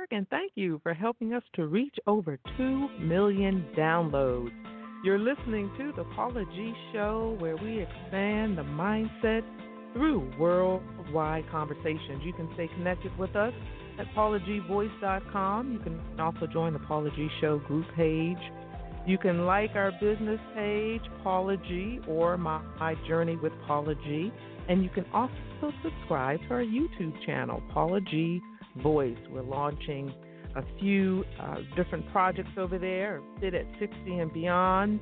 Network, and thank you for helping us to reach over 2 million downloads. You're listening to The Paula G Show, where we expand the mindset through worldwide conversations. You can stay connected with us at paulagvoice.com. You can also join the Paula G Show group page. You can like our business page, Paula G, or my, my Journey with Paula G. And you can also subscribe to our YouTube channel, Paula G Voice. We're launching a few uh, different projects over there. Sit at 60 and Beyond,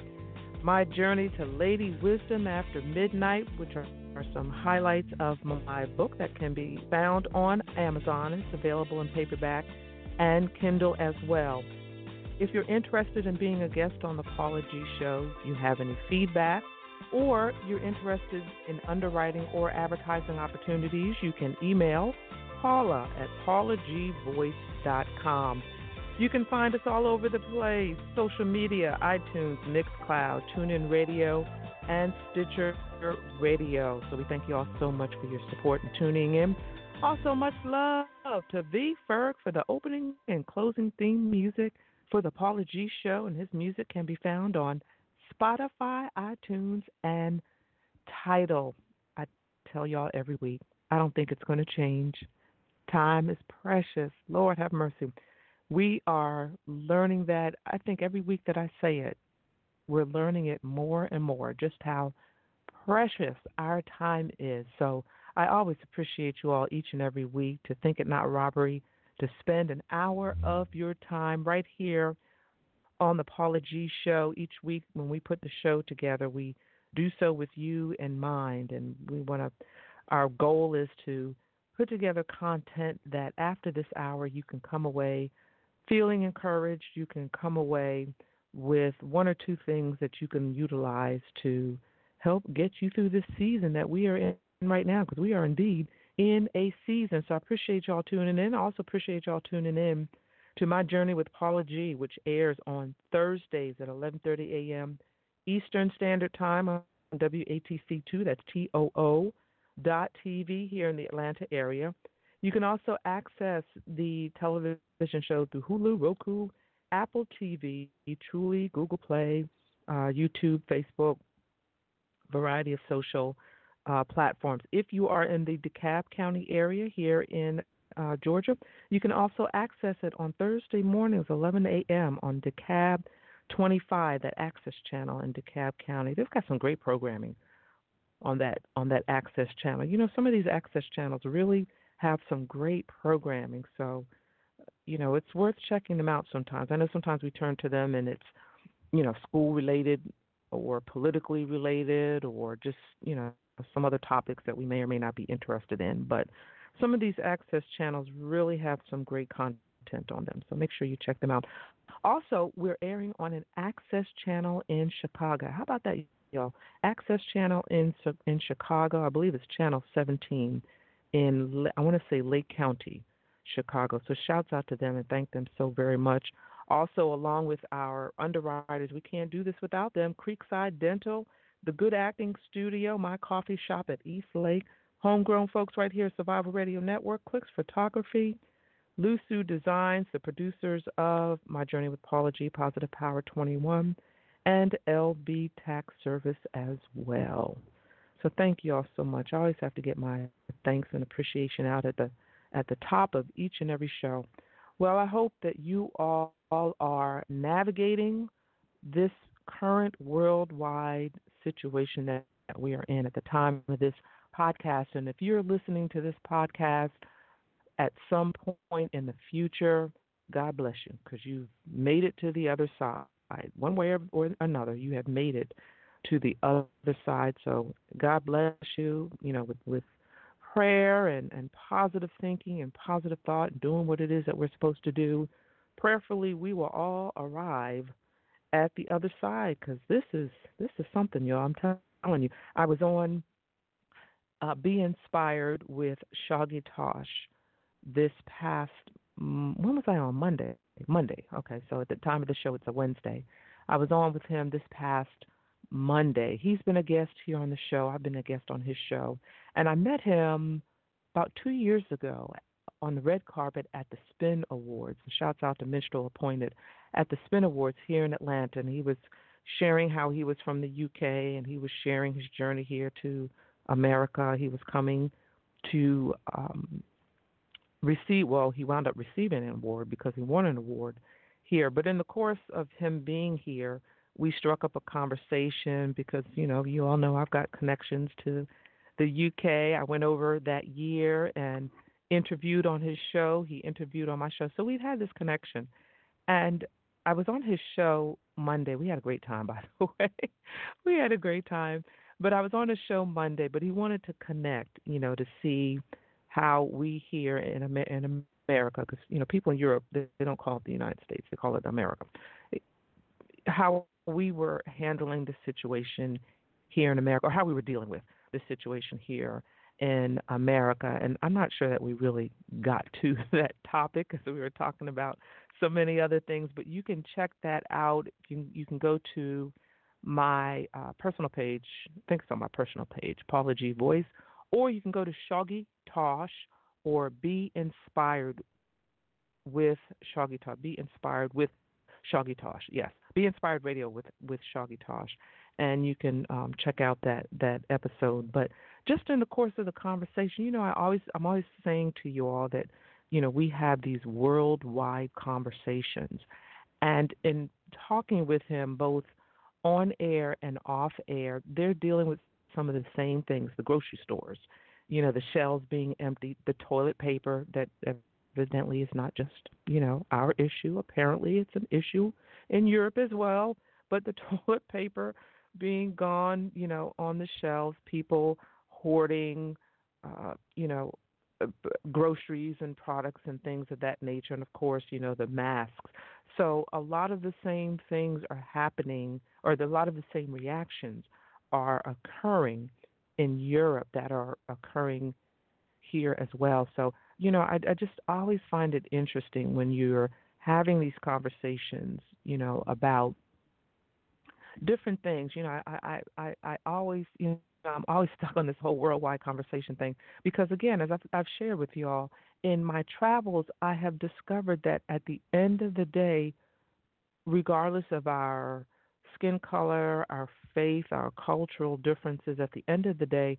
My Journey to Lady Wisdom After Midnight, which are, are some highlights of my book that can be found on Amazon. It's available in paperback and Kindle as well. If you're interested in being a guest on the Paula G Show, you have any feedback, or you're interested in underwriting or advertising opportunities, you can email Paula at paulagvoice.com. You can find us all over the place social media, iTunes, Mixcloud, TuneIn Radio, and Stitcher Radio. So we thank you all so much for your support and tuning in. Also, much love to V Ferg for the opening and closing theme music for the Paula G Show, and his music can be found on Spotify, iTunes, and Tidal. I tell y'all every week, I don't think it's going to change. Time is precious. Lord have mercy. We are learning that, I think, every week that I say it, we're learning it more and more, just how precious our time is. So I always appreciate you all each and every week to think it not robbery to spend an hour of your time right here on the Paula G show each week when we put the show together. We do so with you in mind, and we want to. Our goal is to put together content that after this hour you can come away feeling encouraged. You can come away with one or two things that you can utilize to help get you through this season that we are in right now, because we are indeed in a season. So I appreciate y'all tuning in. I also appreciate y'all tuning in to my journey with Paula G, which airs on Thursdays at 11:30 a.m. Eastern Standard Time on WATC2. That's T-O-O dot TV here in the Atlanta area. You can also access the television show through Hulu, Roku, Apple TV, Truly, Google Play, uh, YouTube, Facebook, variety of social uh, platforms. If you are in the DeKalb County area here in uh, Georgia, you can also access it on Thursday mornings, 11 a.m. on DeKalb 25, that Access channel in DeKalb County. They've got some great programming on that on that Access channel. You know, some of these Access channels really have some great programming, so you know it's worth checking them out sometimes. I know sometimes we turn to them and it's you know school related or politically related or just you know some other topics that we may or may not be interested in. But some of these access channels really have some great content on them, so make sure you check them out. Also, we're airing on an access channel in Chicago. How about that, y'all? Access channel in in Chicago. I believe it's channel 17 in I want to say Lake County, Chicago. So shouts out to them and thank them so very much. Also, along with our underwriters, we can't do this without them. Creekside Dental the Good Acting Studio, my coffee shop at East Lake, homegrown folks right here, Survival Radio Network, Clicks Photography, Lusu Designs, the producers of My Journey with Paula G, Positive Power 21, and LB Tax Service as well. So thank you all so much. I always have to get my thanks and appreciation out at the at the top of each and every show. Well, I hope that you all are navigating this current worldwide situation that we are in at the time of this podcast. And if you're listening to this podcast at some point in the future, God bless you because you've made it to the other side. One way or another, you have made it to the other side. So God bless you, you know, with, with prayer and, and positive thinking and positive thought, doing what it is that we're supposed to do. Prayerfully, we will all arrive at the other side because this is this is something, y'all. I'm telling you. I was on uh, Be Inspired with Shoggy Tosh this past mm, when was I on Monday? Monday. Okay, so at the time of the show, it's a Wednesday. I was on with him this past Monday. He's been a guest here on the show. I've been a guest on his show, and I met him about two years ago on the red carpet at the Spin Awards. And shouts out to Minstrel appointed at the Spin Awards here in Atlanta, and he was sharing how he was from the UK and he was sharing his journey here to America. He was coming to um, receive, well, he wound up receiving an award because he won an award here. But in the course of him being here, we struck up a conversation because, you know, you all know I've got connections to the UK. I went over that year and interviewed on his show. He interviewed on my show. So we've had this connection. And I was on his show Monday. We had a great time, by the way. we had a great time. But I was on his show Monday, but he wanted to connect, you know, to see how we here in, in America, because, you know, people in Europe, they, they don't call it the United States, they call it America, how we were handling the situation here in America, or how we were dealing with the situation here in America. And I'm not sure that we really got to that topic because we were talking about so many other things. But you can check that out. You can, you can go to my uh, personal page. I think it's on my personal page, Paula G Voice, or you can go to Shoggy Tosh or Be Inspired with Shoggy Tosh. Be Inspired with Shoggy Tosh. Yes, Be Inspired Radio with with Shoggy Tosh, and you can um, check out that that episode. But just in the course of the conversation, you know, I always I'm always saying to you all that you know we have these worldwide conversations, and in talking with him both on air and off air, they're dealing with some of the same things. The grocery stores, you know, the shelves being empty, the toilet paper that evidently is not just you know our issue. Apparently, it's an issue in Europe as well. But the toilet paper being gone, you know, on the shelves, people hoarding, uh, you know, uh, groceries and products and things of that nature, and of course, you know, the masks. So a lot of the same things are happening, or a lot of the same reactions are occurring in Europe that are occurring here as well. So, you know, I, I just always find it interesting when you're having these conversations, you know, about different things. You know, I, I, I, I always, you know, I'm always stuck on this whole worldwide conversation thing because, again, as I've, I've shared with you all, in my travels, I have discovered that at the end of the day, regardless of our skin color, our faith, our cultural differences, at the end of the day,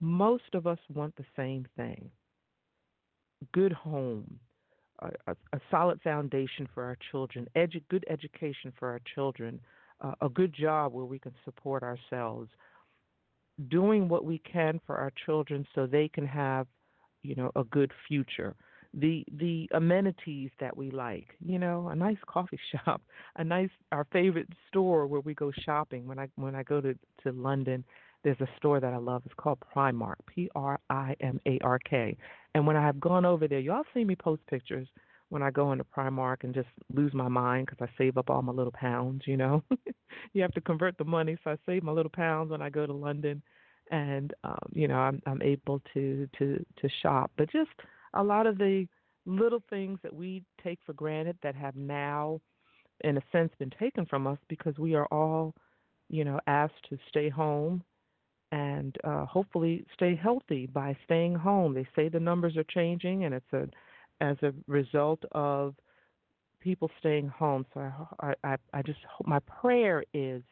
most of us want the same thing good home, a, a solid foundation for our children, edu- good education for our children, uh, a good job where we can support ourselves, doing what we can for our children so they can have, you know, a good future. The the amenities that we like, you know, a nice coffee shop, a nice our favorite store where we go shopping. When I when I go to to London, there's a store that I love. It's called Primark, P R I M A R K. And when I have gone over there, y'all see me post pictures when I go into Primark and just lose my mind because I save up all my little pounds. You know, you have to convert the money, so I save my little pounds when I go to London, and um, you know I'm I'm able to to to shop. But just a lot of the little things that we take for granted that have now, in a sense, been taken from us because we are all, you know, asked to stay home and uh, hopefully stay healthy by staying home. They say the numbers are changing, and it's a as a result of people staying home. So I, I, I just hope, my prayer is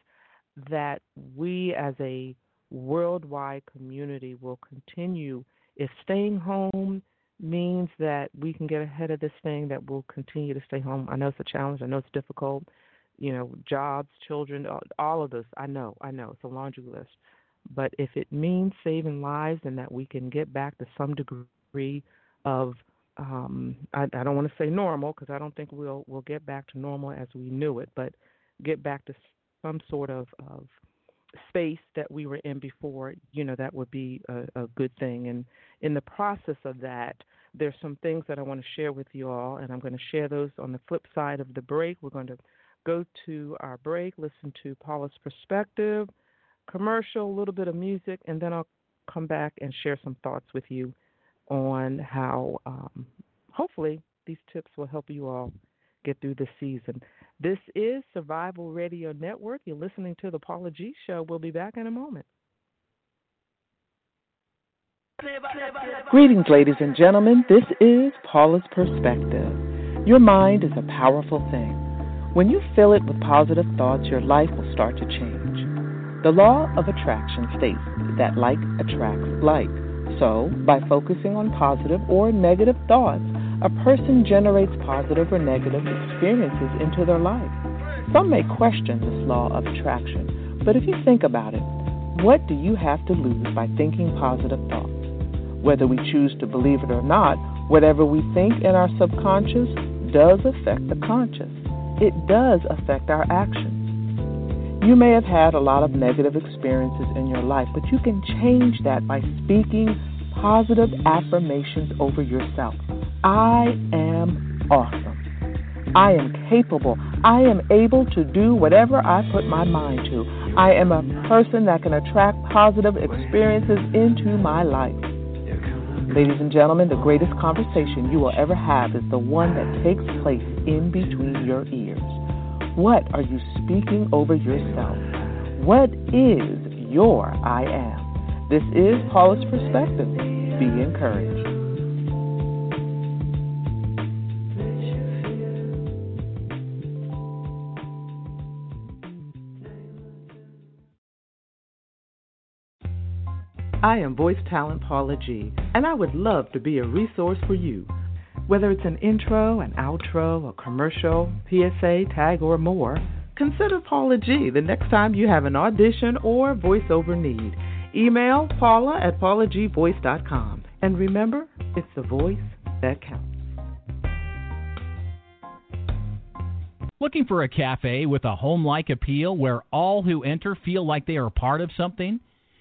that we as a worldwide community will continue. If staying home means that we can get ahead of this thing, that we'll continue to stay home. I know it's a challenge. I know it's difficult. You know, jobs, children, all of this. I know. I know. It's a laundry list. But if it means saving lives and that we can get back to some degree of um, I, I don't want to say normal because I don't think we'll we'll get back to normal as we knew it, but get back to some sort of, of space that we were in before, you know, that would be a, a good thing. And in the process of that, there's some things that I want to share with you all, and I'm going to share those on the flip side of the break. We're going to go to our break, listen to Paula's perspective, commercial, a little bit of music, and then I'll come back and share some thoughts with you on how um, hopefully these tips will help you all get through the season. This is Survival Radio Network. You're listening to the Paula G Show. We'll be back in a moment. Greetings, ladies and gentlemen. This is Paula's Perspective. Your mind is a powerful thing. When you fill it with positive thoughts, your life will start to change. The law of attraction states that like attracts like. So, by focusing on positive or negative thoughts, a person generates positive or negative experiences into their life. Some may question this law of attraction, but if you think about it, what do you have to lose by thinking positive thoughts? Whether we choose to believe it or not, whatever we think in our subconscious does affect the conscious. It does affect our actions. You may have had a lot of negative experiences in your life, but you can change that by speaking positive affirmations over yourself. I am awesome. I am capable. I am able to do whatever I put my mind to. I am a person that can attract positive experiences into my life. Ladies and gentlemen, the greatest conversation you will ever have is the one that takes place in between your ears. What are you speaking over yourself? What is your I am? This is Paula's Perspective. Be encouraged. I am voice talent Paula G, and I would love to be a resource for you. Whether it's an intro, an outro, a commercial, PSA, tag, or more, consider Paula G the next time you have an audition or voiceover need. Email paula at paulagvoice.com. And remember, it's the voice that counts. Looking for a cafe with a home like appeal where all who enter feel like they are part of something?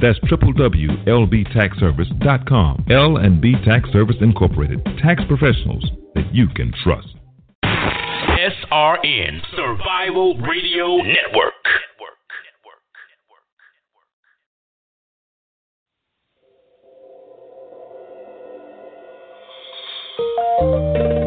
That's www.lbtaxservice.com. L&B Tax Service Incorporated. Tax professionals that you can trust. SRN Survival Radio Network. Network.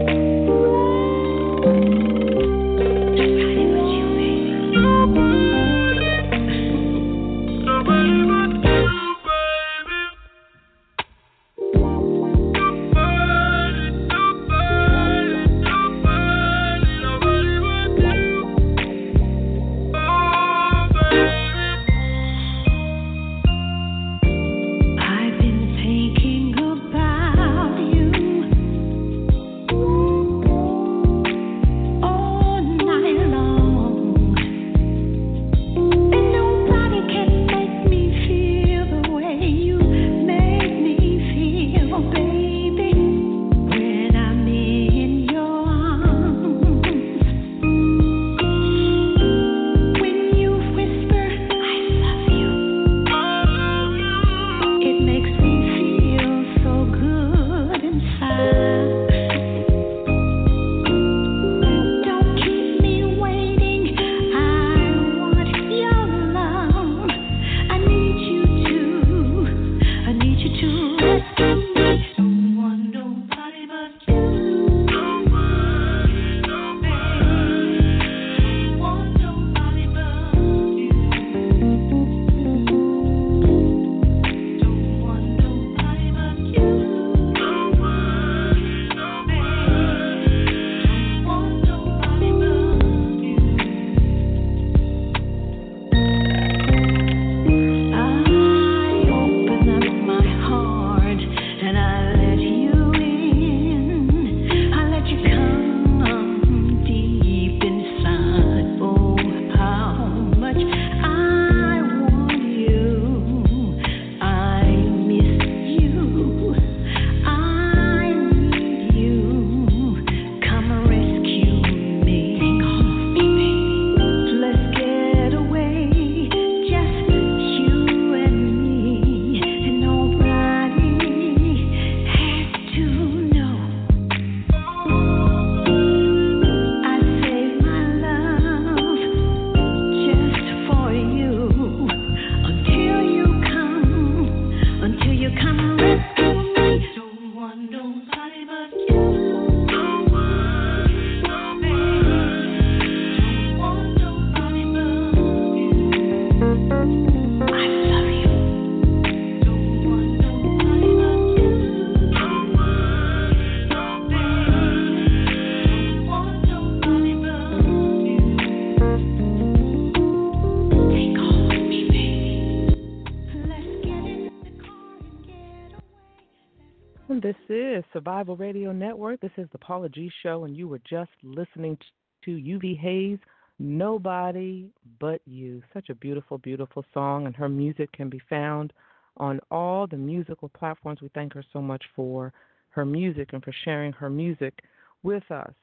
Survival Radio Network. This is the Paula G Show, and you were just listening to UV Hayes, Nobody But You. Such a beautiful, beautiful song, and her music can be found on all the musical platforms. We thank her so much for her music and for sharing her music with us.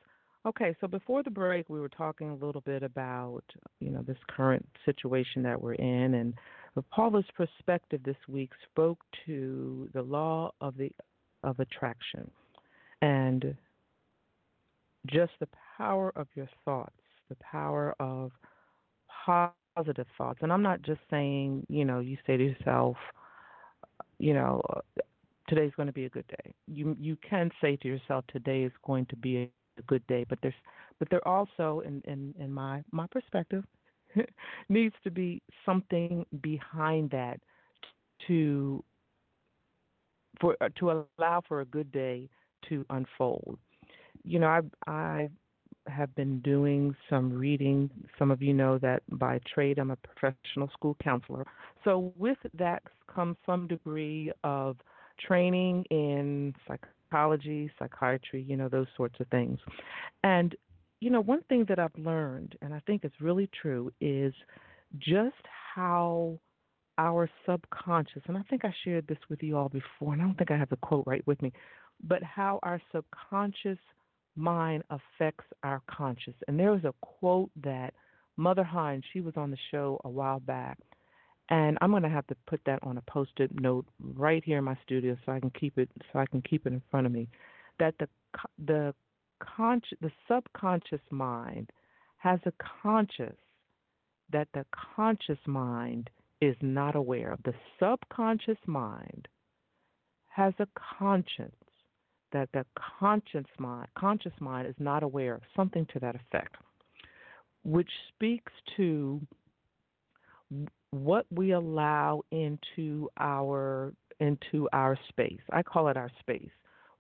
Okay, so before the break, we were talking a little bit about you know this current situation that we're in, and Paula's perspective this week spoke to the law of the of attraction and just the power of your thoughts, the power of positive thoughts. And I'm not just saying, you know, you say to yourself, you know, today's going to be a good day. You you can say to yourself, today is going to be a good day, but there's but there also in in in my my perspective needs to be something behind that to for uh, to allow for a good day to unfold. You know, I I have been doing some reading. Some of you know that by trade I'm a professional school counselor. So with that comes some degree of training in psychology, psychiatry, you know, those sorts of things. And you know, one thing that I've learned and I think it's really true is just how our subconscious, and I think I shared this with you all before, and I don't think I have the quote right with me, but how our subconscious mind affects our conscious. And there was a quote that Mother Hines, she was on the show a while back, and I'm going to have to put that on a post-it note right here in my studio so I can keep it so I can keep it in front of me. That the the conscious the subconscious mind has a conscious that the conscious mind is not aware of. The subconscious mind has a conscience that the conscious mind, conscious mind is not aware of, something to that effect, which speaks to what we allow into our into our space. I call it our space.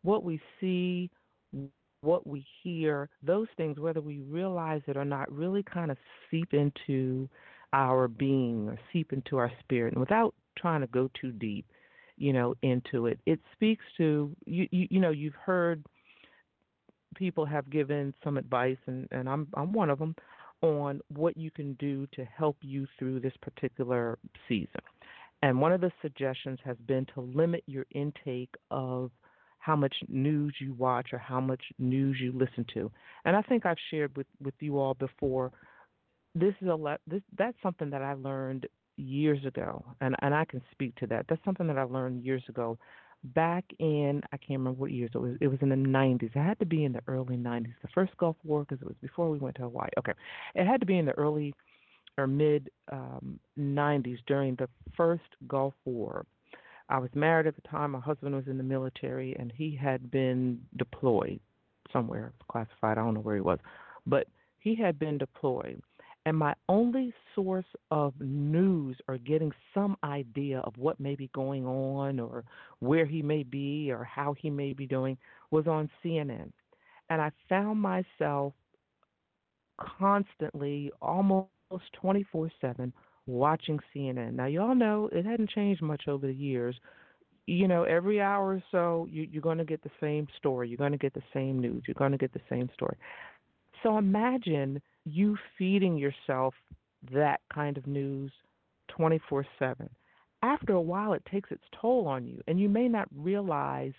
What we see, what we hear, those things, whether we realize it or not, really kind of seep into our being or seep into our spirit. And without trying to go too deep, you know, into it, it speaks to you. You, you know, you've heard people have given some advice, and, and I'm I'm one of them on what you can do to help you through this particular season. And one of the suggestions has been to limit your intake of how much news you watch or how much news you listen to. And I think I've shared with, with you all before this is a le- this that's something that I learned years ago, and and I can speak to that. That's something that I learned years ago, back in I can't remember what years it was. It was in the 90s. It had to be in the early 90s. The first Gulf War because it was before we went to Hawaii. Okay, it had to be in the early or mid um, 90s during the first Gulf War. I was married at the time. My husband was in the military, and he had been deployed somewhere, classified. I don't know where he was, but he had been deployed and my only source of news or getting some idea of what may be going on or where he may be or how he may be doing was on CNN. And I found myself constantly, almost 24 7, watching CNN. Now, y'all know it hadn't changed much over the years. You know, every hour or so, you, you're going to get the same story. You're going to get the same news. You're going to get the same story. So imagine you feeding yourself that kind of news 24 7. After a while, it takes its toll on you, and you may not realize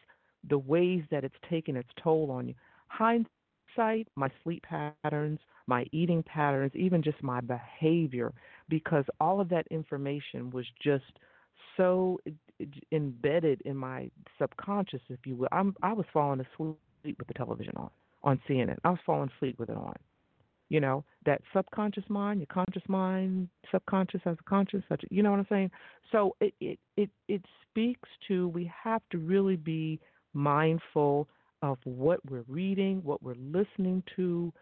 the ways that it's taken its toll on you. Hindsight, my sleep patterns, my eating patterns, even just my behavior, because all of that information was just so embedded in my subconscious, if you will. I'm, I was falling asleep with the television on on CNN. I was falling asleep with it on. You know, that subconscious mind, your conscious mind, subconscious as a conscious, such you know what I'm saying? So it, it it it speaks to we have to really be mindful of what we're reading, what we're listening to,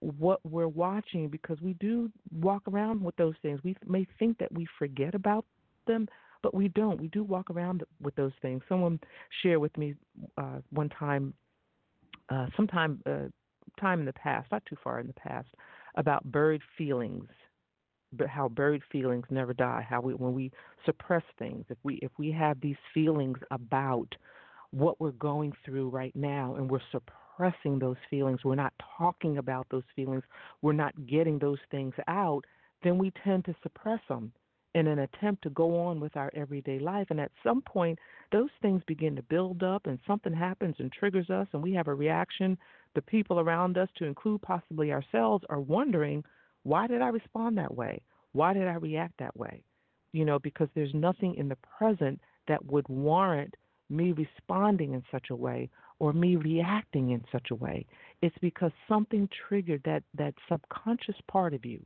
what we're watching because we do walk around with those things. We may think that we forget about them, but we don't. We do walk around with those things. Someone shared with me uh, one time, uh, sometime uh, time in the past, not too far in the past, about buried feelings, but how buried feelings never die. How we, when we suppress things, if we if we have these feelings about what we're going through right now and we're suppressing those feelings, we're not talking about those feelings, we're not getting those things out, then we tend to suppress them in an attempt to go on with our everyday life. And at some point, those things begin to build up, and something happens and triggers us, and we have a reaction. The people around us, to include possibly ourselves, are wondering, why did I respond that way? Why did I react that way? You know, because there's nothing in the present that would warrant me responding in such a way or me reacting in such a way. It's because something triggered that, that subconscious part of you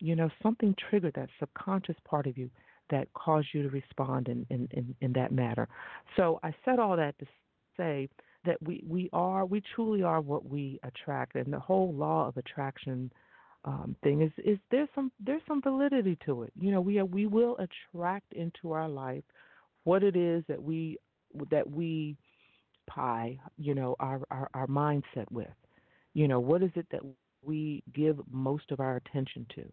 you know, something triggered that subconscious part of you that caused you to respond in, in, in, in that matter. So I said all that to say that we, we are, we truly are what we attract. And the whole law of attraction um, thing is, is there's some, there's some validity to it. You know, we are, we will attract into our life what it is that we, that we pie, you know, our, our, our mindset with. You know, what is it that we give most of our attention to?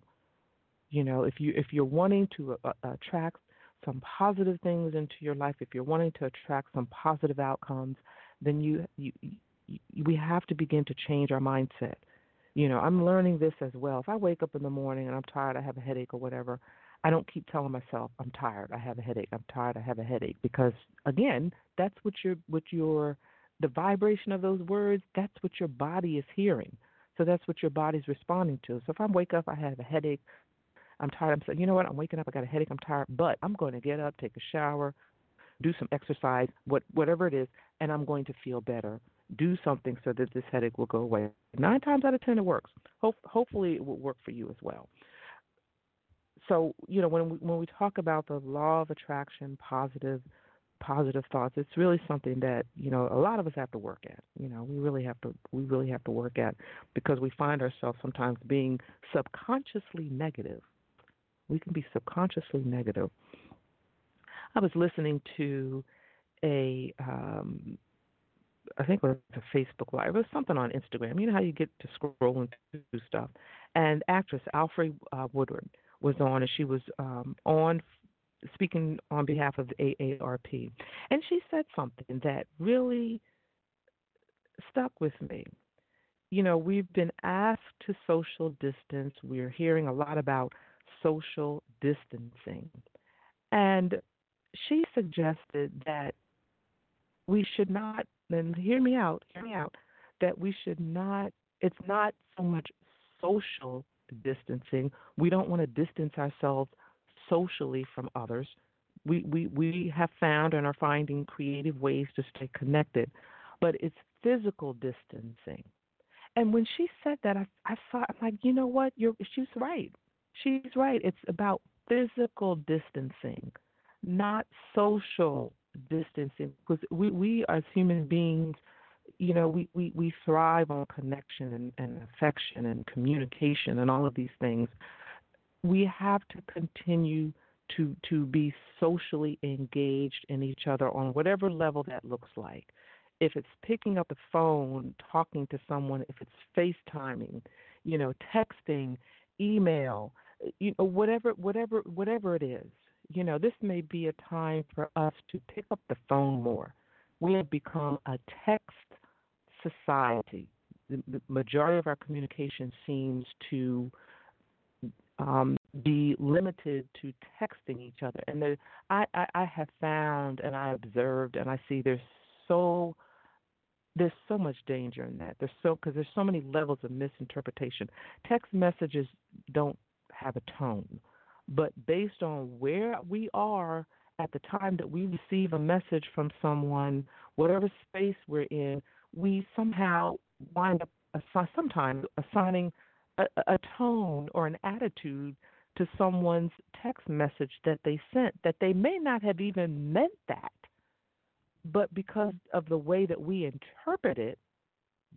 You know, if you if you're wanting to uh, attract some positive things into your life, if you're wanting to attract some positive outcomes, then you, you, you we have to begin to change our mindset. You know, I'm learning this as well. If I wake up in the morning and I'm tired, I have a headache or whatever, I don't keep telling myself I'm tired, I have a headache, I'm tired, I have a headache because again, that's what your what your the vibration of those words, that's what your body is hearing. So that's what your body's responding to. So if I wake up, I have a headache, I'm tired. I'm saying, you know what? I'm waking up. I got a headache. I'm tired, but I'm going to get up, take a shower, do some exercise, what whatever it is, and I'm going to feel better. Do something so that this headache will go away. Nine times out of ten, it works. Hope, hopefully, it will work for you as well. So, you know, when we, when we talk about the law of attraction, positive positive thoughts, it's really something that you know a lot of us have to work at. You know, we really have to we really have to work at because we find ourselves sometimes being subconsciously negative we can be subconsciously negative. I was listening to a, um, I think it was a Facebook Live. Was something on Instagram. You know how you get to scrolling through stuff. And actress Alfre uh, Woodard was on, and she was um, on speaking on behalf of the AARP. And she said something that really stuck with me. You know, we've been asked to social distance. We're hearing a lot about social distancing. And she suggested that we should not, and hear me out, hear me out, that we should not, it's not so much social distancing. We don't want to distance ourselves socially from others. We, we, we have found and are finding creative ways to stay connected, but it's physical distancing. And when she said that, I, I thought, I'm like, you know what? You're, she's right. She's right. It's about physical distancing, not social distancing. Because we, we as human beings, you know, we, we, we thrive on connection and, and affection and communication and all of these things. We have to continue to to be socially engaged in each other on whatever level that looks like. If it's picking up the phone, talking to someone, if it's FaceTiming, you know, texting, email, you know whatever whatever whatever it is you know this may be a time for us to pick up the phone more we have become a text society the, majority of our communication seems to um, be limited to texting each other and I, I, I have found and i observed and i see there's so there's so much danger in that. There's so because there's so many levels of misinterpretation. Text messages don't have a tone. But based on where we are at the time that we receive a message from someone, whatever space we're in, we somehow wind up assi- sometimes assigning a, a tone or an attitude to someone's text message that they sent that they may not have even meant that. But because of the way that we interpret it,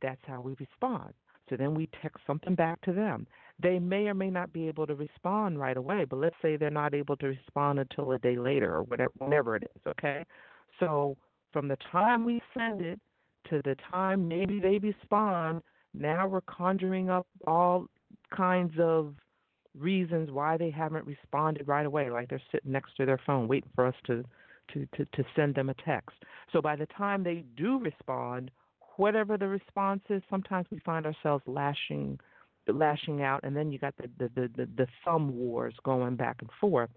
that's how we respond. So then we text something back to them. They may or may not be able to respond right away, but let's say they're not able to respond until a day later or whatever, whenever it is, okay? So from the time we send it to the time maybe they respond, now we're conjuring up all kinds of reasons why they haven't responded right away, like they're sitting next to their phone waiting for us to to, to, to send them a text. So by the time they do respond, whatever the response is, sometimes we find ourselves lashing lashing out and then you got the the, the, the, the thumb wars going back and forth.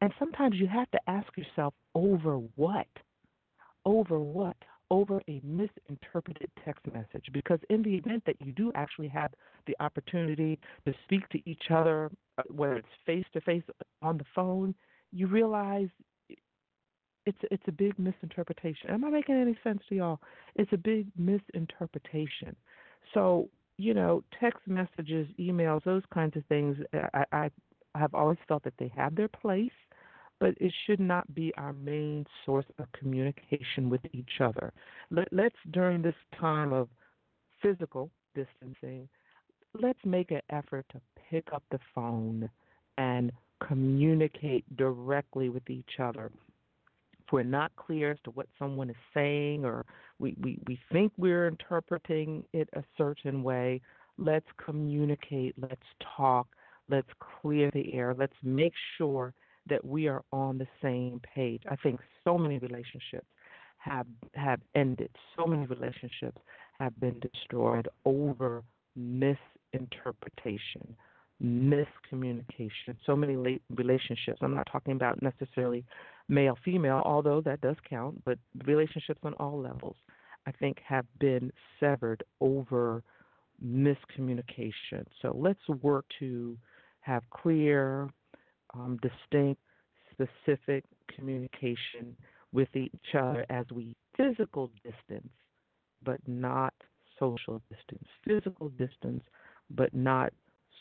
And sometimes you have to ask yourself over what? Over what? Over a misinterpreted text message. Because in the event that you do actually have the opportunity to speak to each other, uh, whether it's face to face on the phone, you realize it's it's a big misinterpretation. Am I making any sense to y'all? It's a big misinterpretation. So you know, text messages, emails, those kinds of things. Uh, I, I I have always felt that they have their place, but it should not be our main source of communication with each other. Let, let's during this time of physical distancing, let's make an effort to pick up the phone and communicate directly with each other we're not clear as to what someone is saying or we, we, we think we're interpreting it a certain way, let's communicate, let's talk, let's clear the air, let's make sure that we are on the same page. I think so many relationships have have ended. So many relationships have been destroyed over misinterpretation, miscommunication. So many relationships. I'm not talking about necessarily male female, although that does count, but relationships on all levels, I think, have been severed over miscommunication. So let's work to have clear, um, distinct, specific communication with each other as we physical distance, but not social distance. Physical distance, but not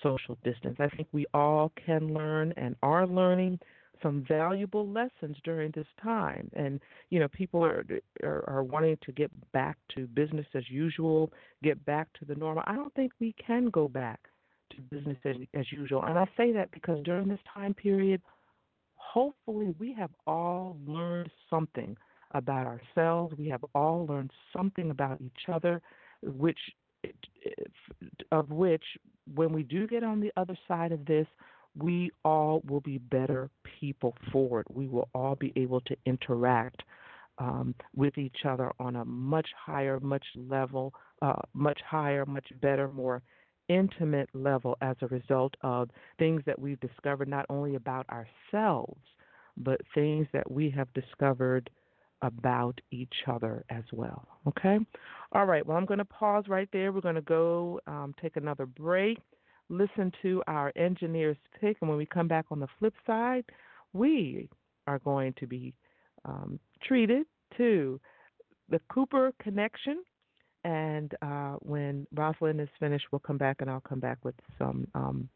social distance. I think we all can learn and are learning some valuable lessons during this time. And you know, people are, are are wanting to get back to business as usual, get back to the normal. I don't think we can go back to business as, as usual. And I say that because during this time period, hopefully we have all learned something about ourselves. We have all learned something about each other, which of which when we do get on the other side of this, we all will be better people for it. We will all be able to interact um, with each other on a much higher, much level, uh, much higher, much better, more intimate level as a result of things that we've discovered not only about ourselves, but things that we have discovered about each other as well. Okay? All right, well, I'm going to pause right there. We're going to go um, take another break listen to our engineer's pick. And when we come back on the flip side, we are going to be um, treated to the Cooper Connection. And uh, when Roslayn is finished, we'll come back and I'll come back with some um,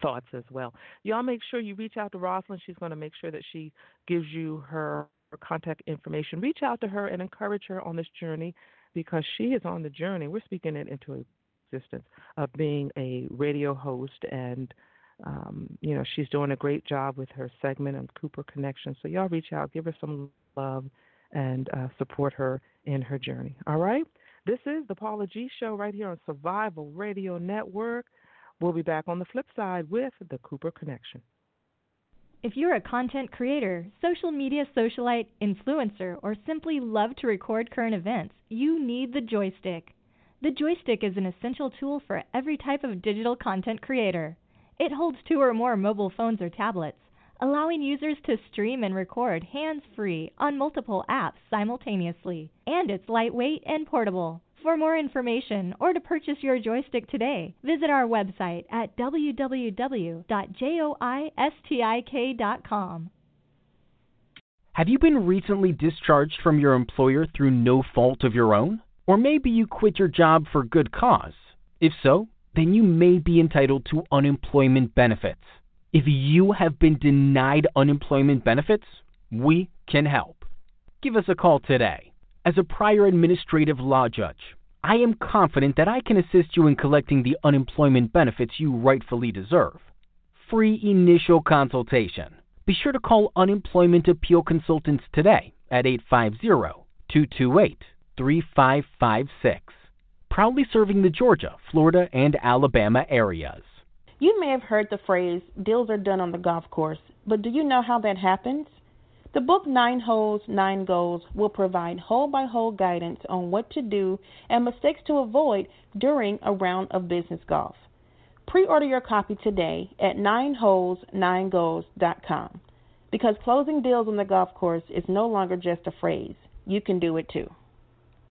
thoughts as well. Y'all make sure you reach out to Roslayn. She's going to make sure that she gives you her, her contact information. Reach out to her and encourage her on this journey because she is on the journey. We're speaking it into existence of being a radio host and um, you know she's doing a great job with her segment on Cooper Connection. So y'all reach out, give her some love, and uh, support her in her journey. All right. This is the Paula G Show right here on Survival Radio Network. We'll be back on the flip side with the Cooper Connection. If you're a content creator, social media socialite, influencer, or simply love to record current events, you need the joystick. The joystick is an essential tool for every type of digital content creator. It holds two or more mobile phones or tablets, allowing users to stream and record hands free on multiple apps simultaneously. And it's lightweight and portable. For more information or to purchase your joystick today, visit our website at www.joystik.com. Have you been recently discharged from your employer through no fault of your own? Or maybe you quit your job for good cause. If so, then you may be entitled to unemployment benefits. If you have been denied unemployment benefits, we can help. Give us a call today. As a prior administrative law judge, I am confident that I can assist you in collecting the unemployment benefits you rightfully deserve. Free initial consultation. Be sure to call Unemployment Appeal Consultants today at 850 228 3556. Proudly serving the Georgia, Florida, and Alabama areas. You may have heard the phrase, deals are done on the golf course, but do you know how that happens? The book Nine Holes, Nine Goals will provide hole by hole guidance on what to do and mistakes to avoid during a round of business golf. Pre order your copy today at nineholes9goals.com because closing deals on the golf course is no longer just a phrase. You can do it too.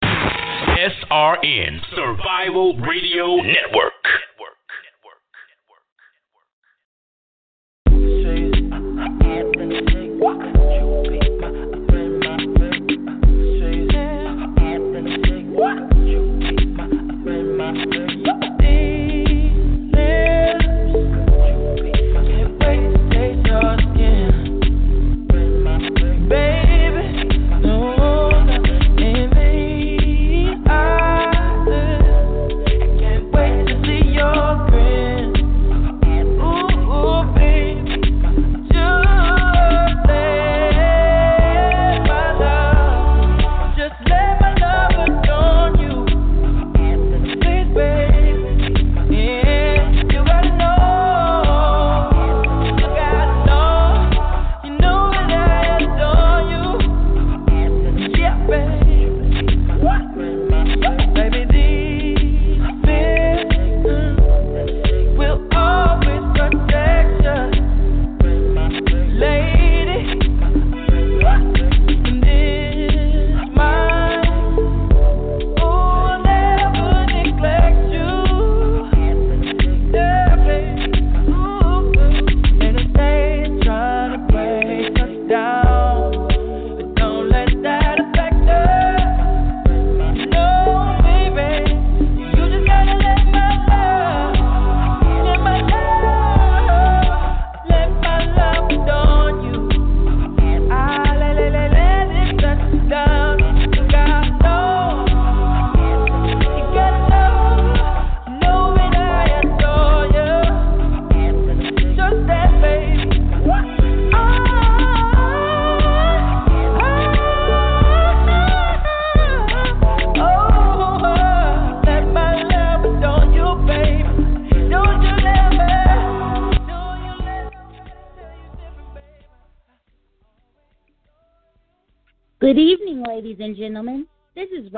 SRN Survival Radio Network.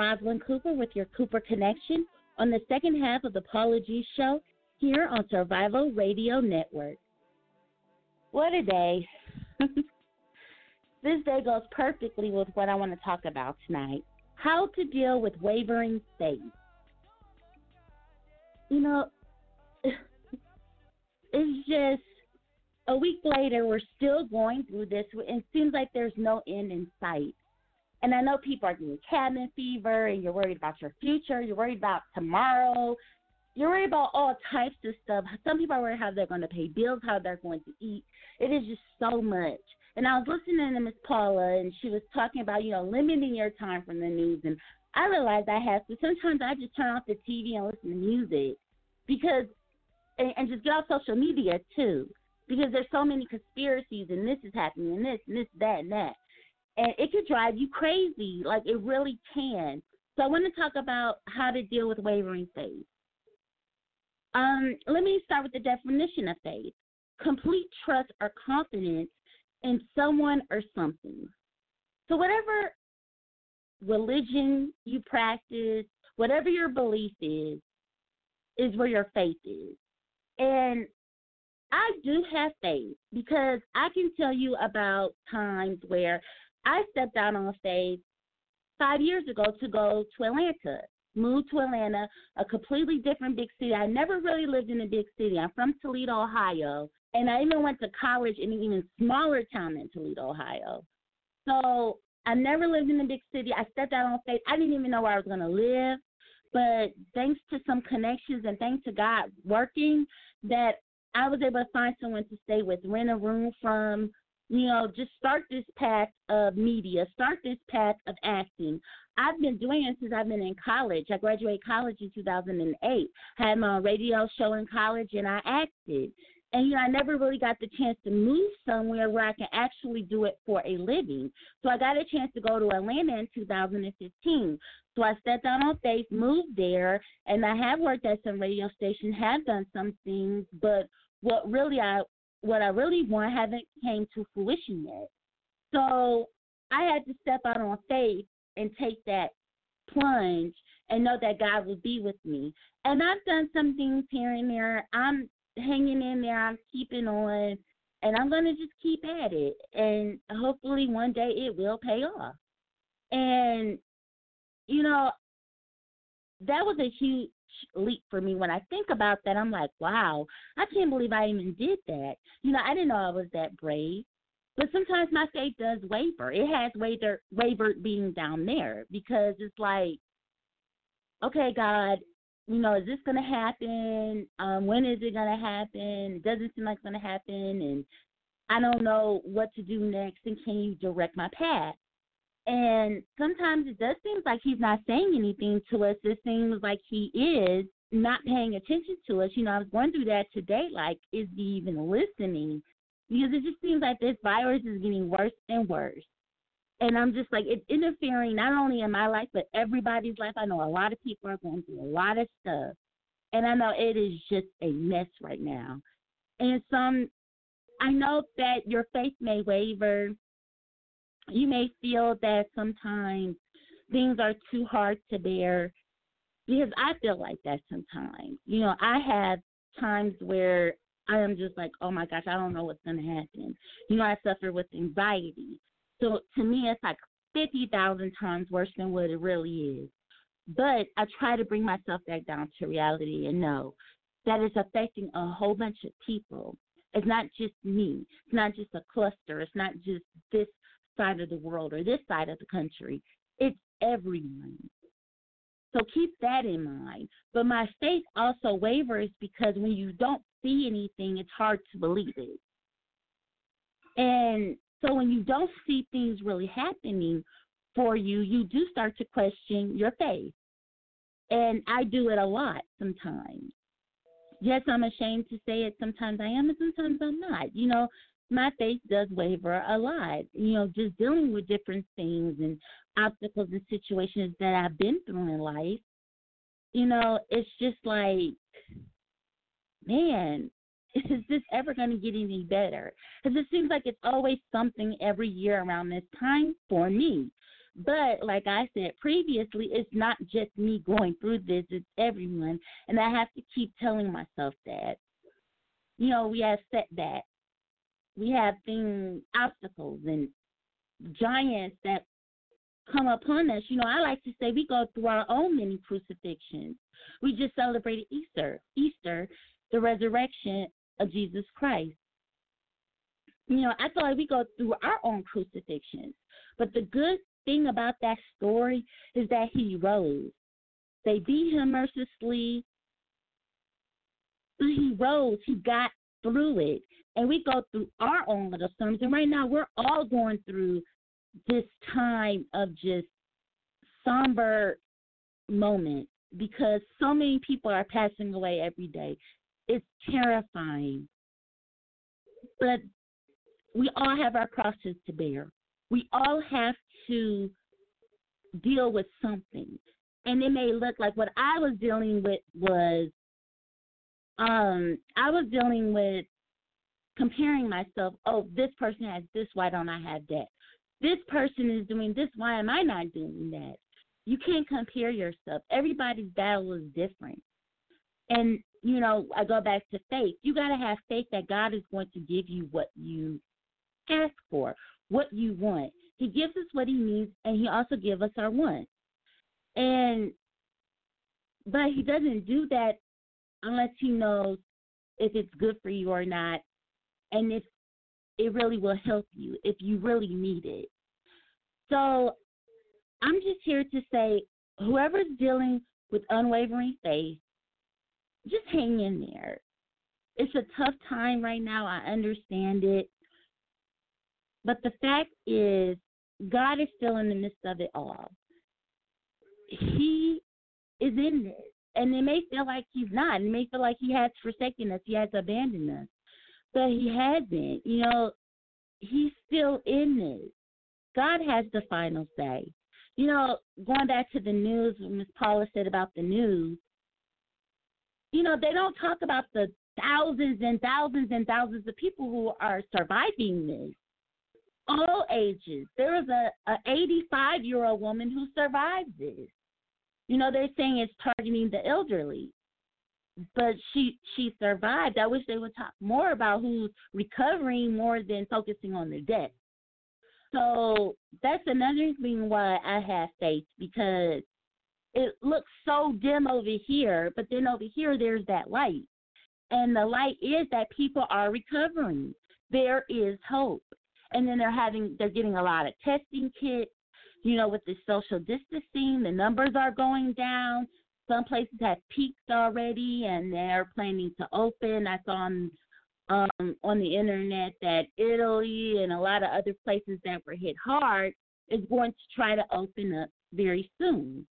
Roslayn Cooper with your Cooper Connection on the second half of the Paula G Show here on Survival Radio Network. What a day. this day goes perfectly with what I want to talk about tonight how to deal with wavering faith. You know, it's just a week later, we're still going through this. It seems like there's no end in sight. And I know people are getting cabin fever and you're worried about your future, you're worried about tomorrow, you're worried about all types of stuff. Some people are worried how they're going to pay bills, how they're going to eat. It is just so much. And I was listening to Miss Paula and she was talking about, you know, limiting your time from the news and I realized I have to sometimes I just turn off the TV and listen to music because and, and just get off social media too. Because there's so many conspiracies and this is happening and this and this, that and that and it can drive you crazy. Like it really can. So I want to talk about how to deal with wavering faith. Um, let me start with the definition of faith: complete trust or confidence in someone or something. So whatever religion you practice, whatever your belief is, is where your faith is. And I do have faith because I can tell you about times where I stepped out on stage five years ago to go to Atlanta. Moved to Atlanta, a completely different big city. I never really lived in a big city. I'm from Toledo, Ohio, and I even went to college in an even smaller town than Toledo, Ohio. So I never lived in a big city. I stepped out on faith. I didn't even know where I was going to live. But thanks to some connections and thanks to God working, that I was able to find someone to stay with, rent a room from, you know, just start this path of media, start this path of acting. I've been doing it since I've been in college. I graduated college in 2008. Had my radio show in college, and I acted. And you know, I never really got the chance to move somewhere where I can actually do it for a living. So I got a chance to go to Atlanta in 2015. So I stepped out on faith, moved there, and I have worked at some radio stations, have done some things, but what really I what I really want haven't came to fruition yet. So I had to step out on faith and take that plunge and know that God would be with me. And I've done some things here and there. I'm hanging in there. I'm keeping on, and I'm gonna just keep at it. And hopefully one day it will pay off. And you know, that was a huge leap for me. When I think about that, I'm like, wow, I can't believe I even did that. You know, I didn't know I was that brave. But sometimes my faith does waver. It has wavered, wavered being down there because it's like, okay, God, you know, is this going to happen? Um, when is it going to happen? It doesn't seem like it's going to happen, and I don't know what to do next. And can you direct my path? And sometimes it does seem like he's not saying anything to us. It seems like he is not paying attention to us. You know, I was going through that today. Like, is he even listening? Because it just seems like this virus is getting worse and worse. And I'm just like, it's interfering not only in my life, but everybody's life. I know a lot of people are going through a lot of stuff. And I know it is just a mess right now. And some, I know that your faith may waver you may feel that sometimes things are too hard to bear because I feel like that sometimes. You know, I have times where I am just like, oh my gosh, I don't know what's going to happen. You know, I suffer with anxiety. So to me, it's like 50,000 times worse than what it really is. But I try to bring myself back down to reality and know that it's affecting a whole bunch of people. It's not just me. It's not just a cluster. It's not just this side of the world or this side of the country. It's everyone. So keep that in mind. But my faith also wavers because when you don't see anything, it's hard to believe it. And so when you don't see things really happening for you, you do start to question your faith. And I do it a lot sometimes. Yes, I'm ashamed to say it. Sometimes I am, and sometimes I'm not. You know, my faith does waver a lot. You know, just dealing with different things and obstacles and situations that I've been through in life. You know, it's just like, man, is this ever going to get any better? Because it seems like it's always something every year around this time for me. But like I said previously, it's not just me going through this, it's everyone. And I have to keep telling myself that. You know, we have setbacks we have things, obstacles, and giants that come upon us. You know, I like to say we go through our own many crucifixions. We just celebrated Easter, Easter, the resurrection of Jesus Christ. You know, I like we go through our own crucifixions. But the good thing about that story is that he rose. They beat him mercilessly. He rose. He got through it and we go through our own little storms. And right now, we're all going through this time of just somber moment because so many people are passing away every day. It's terrifying. But we all have our crosses to bear. We all have to deal with something. And it may look like what I was dealing with was um I was dealing with comparing myself. Oh, this person has this. Why don't I have that? This person is doing this. Why am I not doing that? You can't compare yourself. Everybody's battle is different. And, you know, I go back to faith. You got to have faith that God is going to give you what you ask for, what you want. He gives us what he needs, and he also gives us our wants. And, but he doesn't do that unless he knows if it's good for you or not and if it really will help you if you really need it. So I'm just here to say whoever's dealing with unwavering faith, just hang in there. It's a tough time right now. I understand it. But the fact is, God is still in the midst of it all. He is in this. And it may feel like He's not. It may feel like He has forsaken us, He has abandoned us but he hasn't. You know, he's still in this. God has the final say. You know, going back to the news, when Ms. Paula said about the news, you know, they don't talk about the thousands and thousands and thousands of people who are surviving this. all ages. There was a, a 85 year old woman who survived this. You know, they're saying it's targeting the elderly, but she she survived. I wish they would talk more about who's recovering more than focusing on the death. So that's another reason why I have faith because it looks so dim over here, but then over here there's that light. And the light is that people are recovering. There is hope. And then they're having they're getting a lot of testing kits. You know, with the social distancing, the numbers are going down. Some places have peaked already and they're planning to open. I saw on um, on the internet that Italy and a lot of other places that were hit hard is going to try to open up very soon.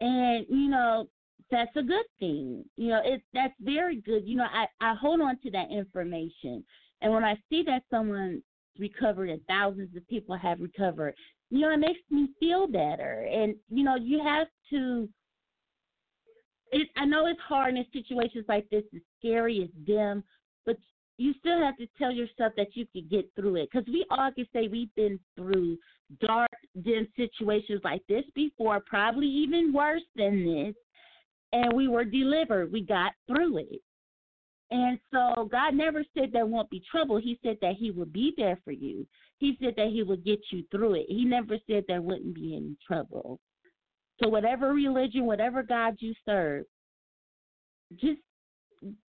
And, you know, that's a good thing. You know, it that's very good. You know, I, I hold on to that information. And when I see that someone recovered and thousands of people have recovered, you know, it makes me feel better. And, you know, you have to it, I know it's hard in situations like this. It's scary, it's dim, but you still have to tell yourself that you can get through it. Because we all can say we've been through dark, dim situations like this before, probably even worse than this, and we were delivered. We got through it. And so God never said there won't be trouble. He said that He would be there for you. He said that He would get you through it. He never said there wouldn't be any trouble. So, whatever religion, whatever God you serve, just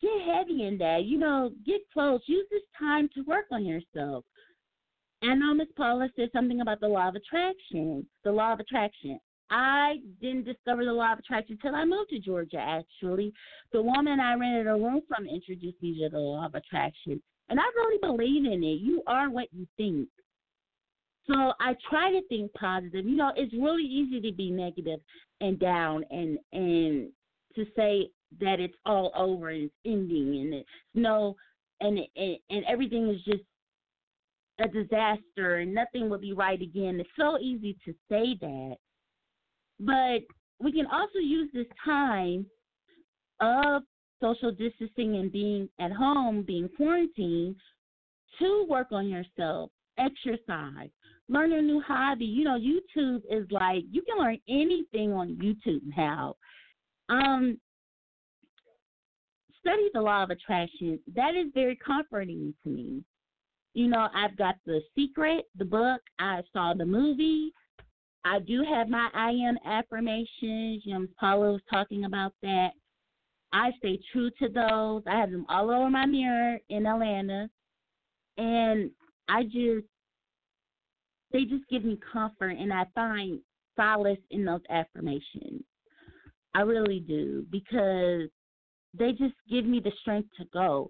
get heavy in that. You know, get close. Use this time to work on yourself. I know Miss Paula said something about the law of attraction. The law of attraction. I didn't discover the law of attraction until I moved to Georgia, actually. The woman I rented a room from introduced me to the law of attraction. And I really believe in it. You are what you think. So I try to think positive. You know, it's really easy to be negative and down and and to say that it's all over and it's ending and it's no and and, and everything is just a disaster and nothing will be right again. It's so easy to say that. But we can also use this time of social distancing and being at home, being quarantined, to work on yourself, exercise, learn a new hobby. You know, YouTube is like you can learn anything on YouTube now. Um, study the law of attraction. That is very comforting to me. You know, I've got The Secret, the book. I saw the movie. I do have my I am affirmations. You know, Paula was talking about that. I stay true to those. I have them all over my mirror in Atlanta. And I just, they just give me comfort and I find solace in those affirmations. I really do because they just give me the strength to go.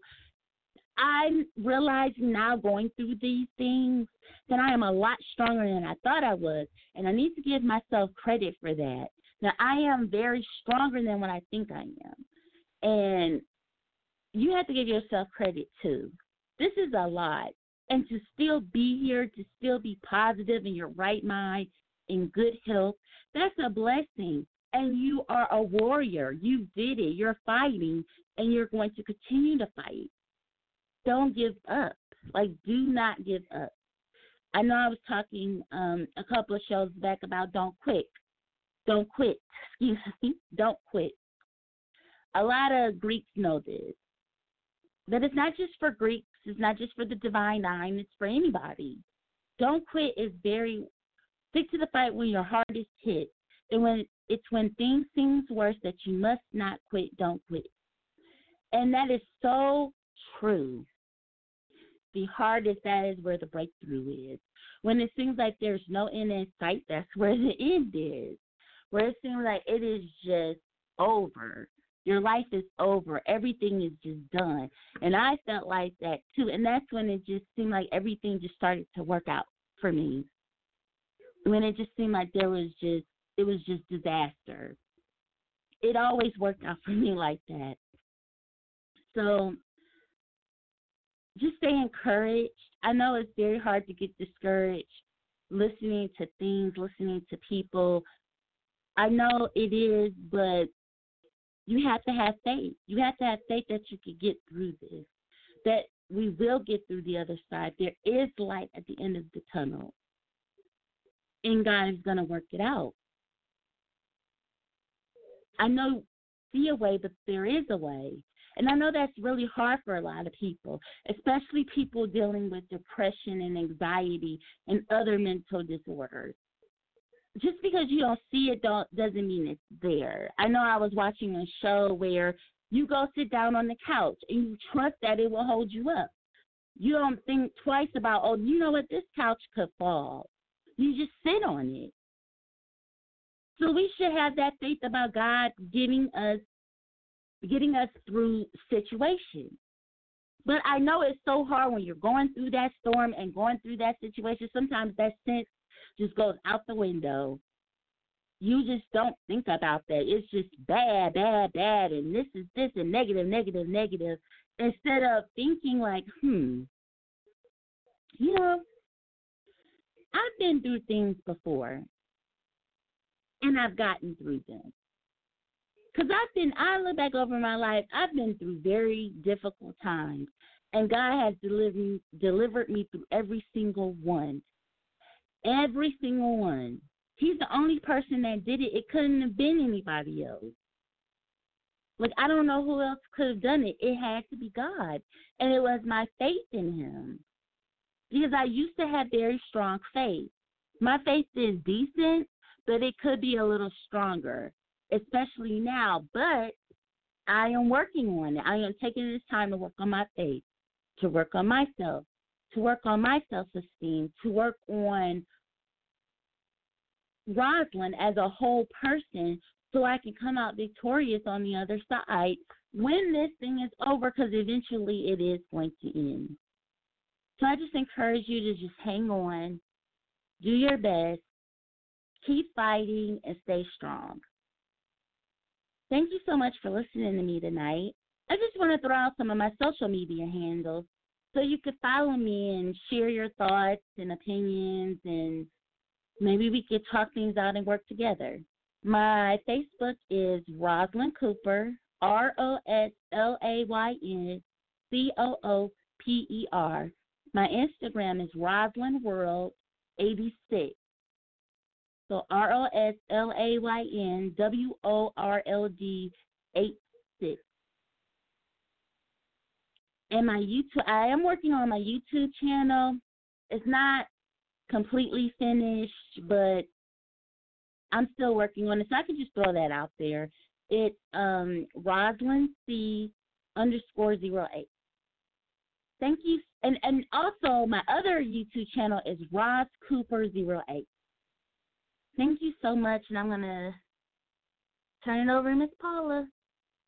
I'm realizing now going through these things that I am a lot stronger than I thought I was, and I need to give myself credit for that. Now I am very stronger than what I think I am, and you have to give yourself credit too. This is a lot, and to still be here, to still be positive in your right mind, in good health, that's a blessing and you are a warrior. You did it. You're fighting, and you're going to continue to fight. Don't give up. Like, do not give up. I know I was talking um, a couple of shows back about don't quit. Don't quit. Excuse me. Don't quit. A lot of Greeks know this. That it's not just for Greeks, it's not just for the Divine Nine, it's for anybody. Don't quit is very stick to the fight when your heart is hit and when it's when things seems worse that you must not quit, don't quit. And that is so true. The hardest that is where the breakthrough is. When it seems like there's no end in sight, that's where the end is. Where it seems like it is just over. Your life is over. Everything is just done. And I felt like that too. And that's when it just seemed like everything just started to work out for me. When it just seemed like there was just it was just disaster. It always worked out for me like that. So just stay encouraged. I know it's very hard to get discouraged listening to things, listening to people. I know it is, but you have to have faith. You have to have faith that you can get through this. That we will get through the other side. There is light at the end of the tunnel. And God is going to work it out. I know see a way, but there is a way. And I know that's really hard for a lot of people, especially people dealing with depression and anxiety and other mental disorders. Just because you don't see it don't doesn't mean it's there. I know I was watching a show where you go sit down on the couch and you trust that it will hold you up. You don't think twice about, oh, you know what, this couch could fall. You just sit on it. So we should have that faith about God giving us getting us through situations. But I know it's so hard when you're going through that storm and going through that situation. Sometimes that sense just goes out the window you just don't think about that. It's just bad, bad, bad, and this is this and negative, negative, negative, instead of thinking like, hmm, you know, I've been through things before, and I've gotten through them. Because I've been, I look back over my life, I've been through very difficult times, and God has delivered delivered me through every single one, every single one. He's the only person that did it. It couldn't have been anybody else. Like I don't know who else could have done it. It had to be God. And it was my faith in him. Because I used to have very strong faith. My faith is decent, but it could be a little stronger, especially now. But I am working on it. I am taking this time to work on my faith, to work on myself, to work on my self esteem, to work on Roslayn as a whole person so I can come out victorious on the other side when this thing is over because eventually it is going to end. So I just encourage you to just hang on, do your best, keep fighting, and stay strong. Thank you so much for listening to me tonight. I just want to throw out some of my social media handles so you could follow me and share your thoughts and opinions and maybe we could talk things out and work together. My Facebook is Roslayn Cooper, R O S L A Y N C O O P E R. My Instagram is Roslayn World 86. So R O S L A Y N W O R L D 8 6. And my YouTube, I am working on my YouTube channel. It's not completely finished, but I'm still working on it. So I can just throw that out there. It's um, Roslayn C underscore zero eight. Thank you. And and also my other YouTube channel is Roz Cooper zero eight. Thank you so much, and I'm gonna turn it over to Miss Paula.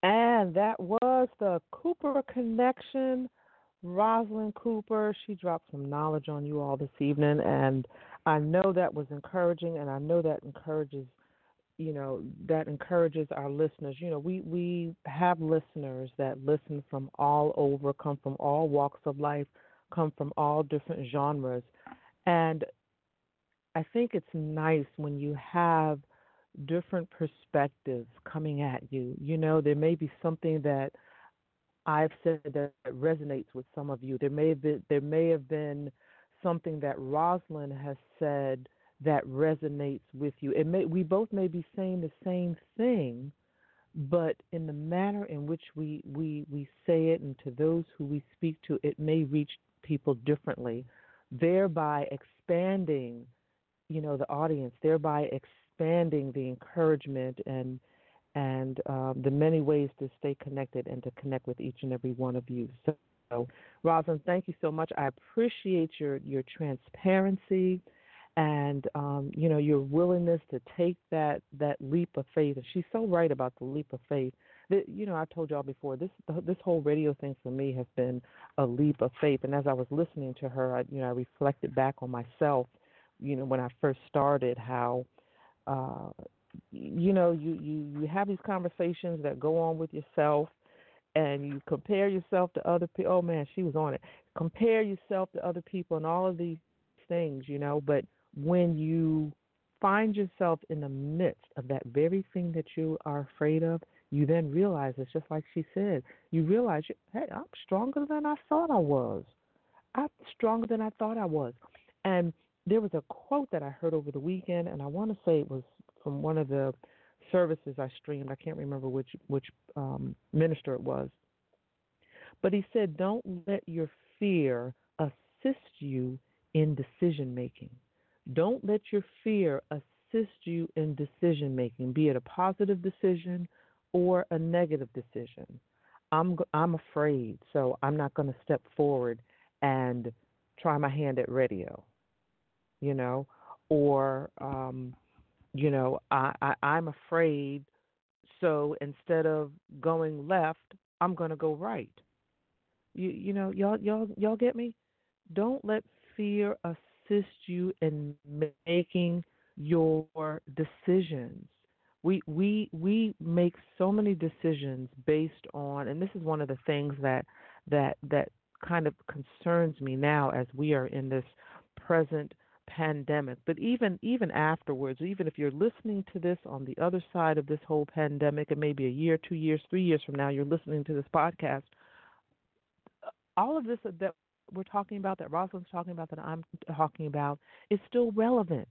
And that was the Cooper Connection Roslayn Cooper. She dropped some knowledge on you all this evening, and I know that was encouraging, and I know that encourages, you know, that encourages our listeners. You know, we we have listeners that listen from all over, come from all walks of life, come from all different genres, and I think it's nice when you have different perspectives coming at you. You know, there may be something that I've said that resonates with some of you. There may have been there may have been something that Roslayn has said that resonates with you. It may we both may be saying the same thing, but in the manner in which we, we, we say it and to those who we speak to, it may reach people differently, thereby expanding, you know, the audience, thereby expanding the encouragement and and um, the many ways to stay connected and to connect with each and every one of you. So, so Roslayn, thank you so much. I appreciate your your transparency and um, you know your willingness to take that that leap of faith. And she's so right about the leap of faith. That, you know, I told y'all before this this whole radio thing for me has been a leap of faith. And as I was listening to her, I, you know, I reflected back on myself. You know, when I first started, how uh, you know you you you have these conversations that go on with yourself and you compare yourself to other people oh man she was on it compare yourself to other people and all of these things you know but when you find yourself in the midst of that very thing that you are afraid of you then realize it's just like she said. You realize, hey, I'm stronger than I thought I was. I'm stronger than I thought I was. And there was a quote that I heard over the weekend, and I want to say it was from one of the services I streamed. I can't remember which which um, minister it was, but he said, "Don't let your fear assist you in decision making. Don't let your fear assist you in decision making, be it a positive decision or a negative decision. I'm I'm afraid, so I'm not going to step forward and try my hand at radio. You know, or um, you know, I, I I'm afraid, so instead of going left, I'm to go right. You you know, y'all y'all y'all get me? Don't let fear assist you in making your decisions we we we make so many decisions based on and this is one of the things that that that kind of concerns me now as we are in this present pandemic but even even afterwards even if you're listening to this on the other side of this whole pandemic and maybe a year two years three years from now you're listening to this podcast all of this that we're talking about that roslayn's talking about that i'm talking about is still relevant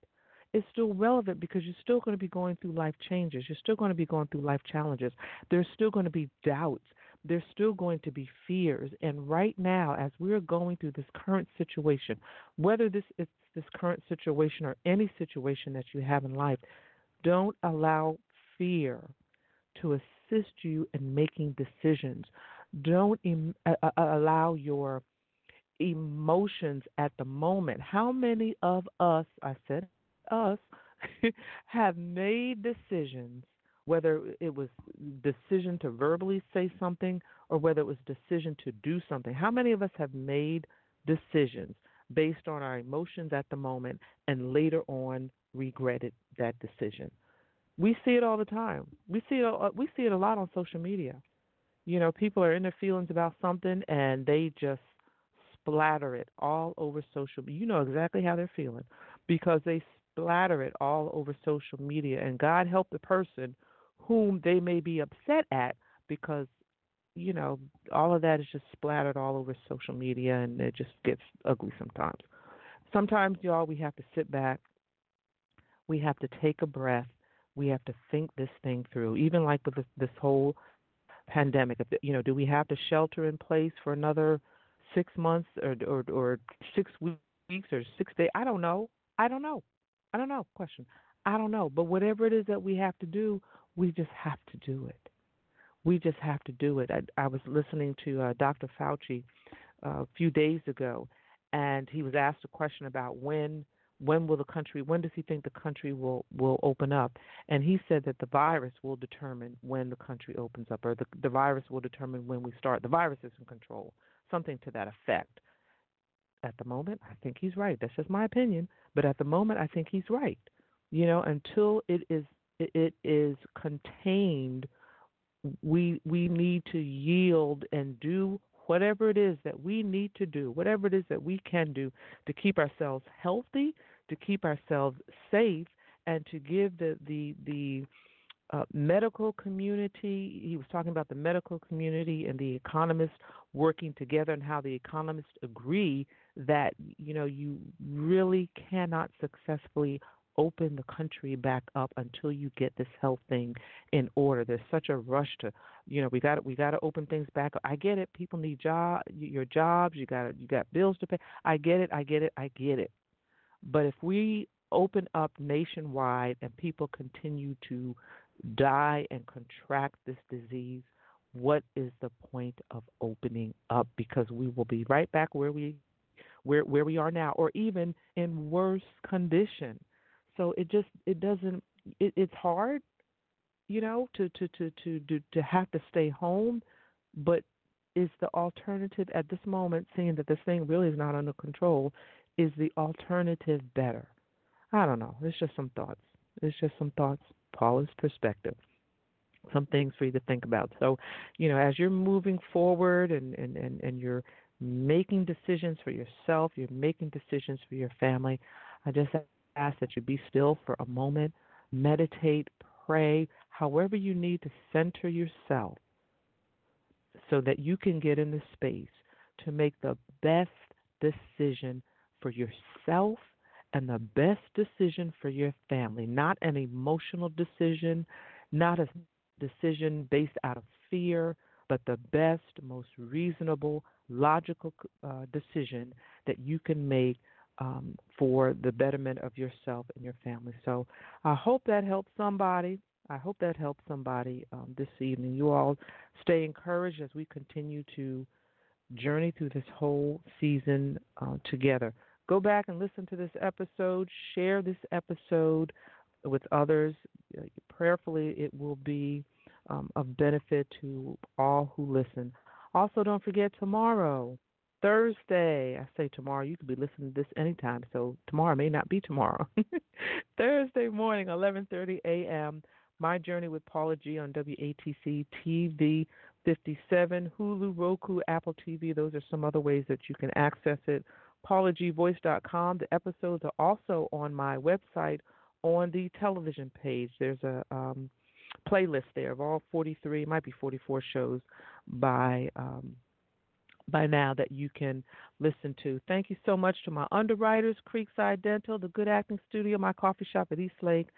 It's still relevant because you're still going to be going through life changes. You're still going to be going through life challenges. There's still going to be doubts. There's still going to be fears. And right now, as we're going through this current situation, whether this is this current situation or any situation that you have in life, don't allow fear to assist you in making decisions. Don't uh, allow your emotions at the moment. How many of us, I said us have made decisions, whether it was decision to verbally say something or whether it was decision to do something. How many of us have made decisions based on our emotions at the moment and later on regretted that decision? We see it all the time. We see it. Uh, we see it a lot on social media. You know, people are in their feelings about something and they just splatter it all over social. You know exactly how they're feeling because they splatter it all over social media. And God help the person whom they may be upset at because, you know, all of that is just splattered all over social media and it just gets ugly sometimes. Sometimes, y'all, we have to sit back, we have to take a breath, we have to think this thing through. Even like with this, this whole pandemic, you know, do we have to shelter in place for another six months or or, or six weeks or six days? I don't know. I don't know. I don't know. Question. I don't know. But whatever it is that we have to do, we just have to do it. We just have to do it. I, I was listening to uh, Dr. Fauci uh, a few days ago, and he was asked a question about when when will the country when does he think the country will will open up and he said that the virus will determine when the country opens up or the the virus will determine when we start the virus is in control something to that effect at the moment i think he's right that's just my opinion but at the moment, I think he's right. You know, until it is it is contained, we we need to yield and do whatever it is that we need to do, whatever it is that we can do to keep ourselves healthy, to keep ourselves safe, and to give the the the uh, medical community. He was talking about the medical community and the economists working together, and how the economists agree that you know you really cannot successfully open the country back up until you get this health thing in order. There's such a rush to, you know, we got we got to open things back up. I get it. People need job, your jobs. You got you got bills to pay. I get it. I get it. I get it. But if we open up nationwide and people continue to die and contract this disease, what is the point of opening up? Because we will be right back where we where where we are now, or even in worse condition. So it just it doesn't it, it's hard, you know, to to to to to, to have to stay home, but is the alternative at this moment, seeing that this thing really is not under control, is the alternative better? I don't know. It's just some thoughts. It's just some thoughts. Paula's perspective. Some things for you to think about. So, you know, as you're moving forward and, and, and, and you're making decisions for yourself, you're making decisions for your family, I just ask that you be still for a moment, meditate, pray. however you need to center yourself so that you can get in the space to make the best decision for yourself and the best decision for your family, not an emotional decision, not a decision based out of fear, but the best, most reasonable, logical uh, decision that you can make um, for the betterment of yourself and your family. So I hope that helps somebody. I hope that helps somebody um, this evening. You all stay encouraged as we continue to journey through this whole season uh, together. Go back and listen to this episode, share this episode with others. Uh, prayerfully, it will be um, of benefit to all who listen. Also, don't forget tomorrow, Thursday. I say tomorrow. You could be listening to this anytime, so tomorrow may not be tomorrow. Thursday morning, 11:30 a.m. My Journey with Paula G on WATC TV 57, Hulu, Roku, Apple TV. Those are some other ways that you can access it. PaulaGVoice.com. The episodes are also on my website on the television page. There's a um, playlist there of all 43, might be 44 shows by um, by now that you can listen to. Thank you so much to my underwriters, Creekside Dental, the Good Acting Studio, my coffee shop at East Lake,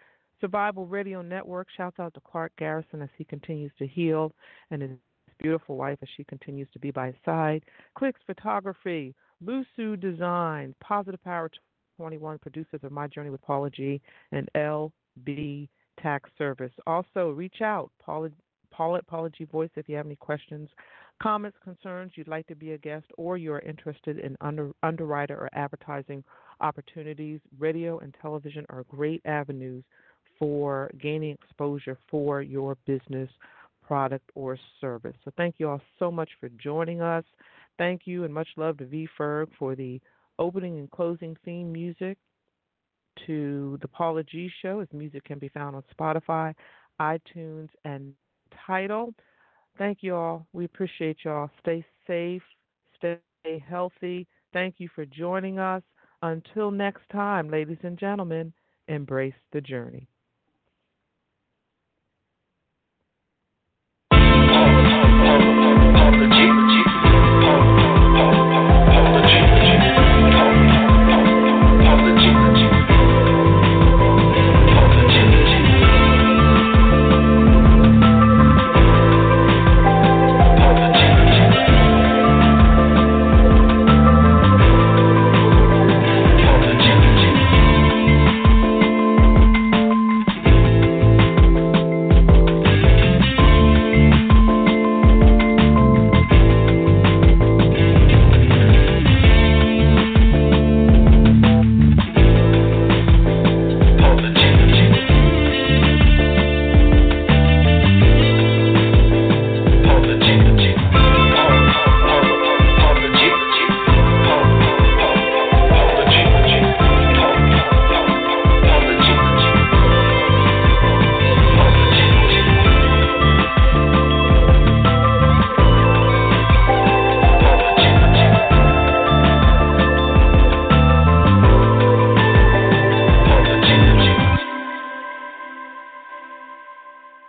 Survival Radio Network. Shouts out to Clark Garrison as he continues to heal and his beautiful wife as she continues to be by his side. Clicks Photography, Lusu Design, Positive Power 21, producers of My Journey with Paula G, and LB Tax Service. Also, reach out, Paula, Paula at Paula G Voice, if you have any questions, comments, concerns, you'd like to be a guest, or you're interested in under, underwriter or advertising opportunities. Radio and television are great avenues for gaining exposure for your business product or service. So thank you all so much for joining us. Thank you and much love to V Ferg for the opening and closing theme music to the Paula G Show. His music can be found on Spotify, iTunes, and Tidal. Thank you all. We appreciate y'all. Stay safe, stay healthy. Thank you for joining us. Until next time, ladies and gentlemen, embrace the journey.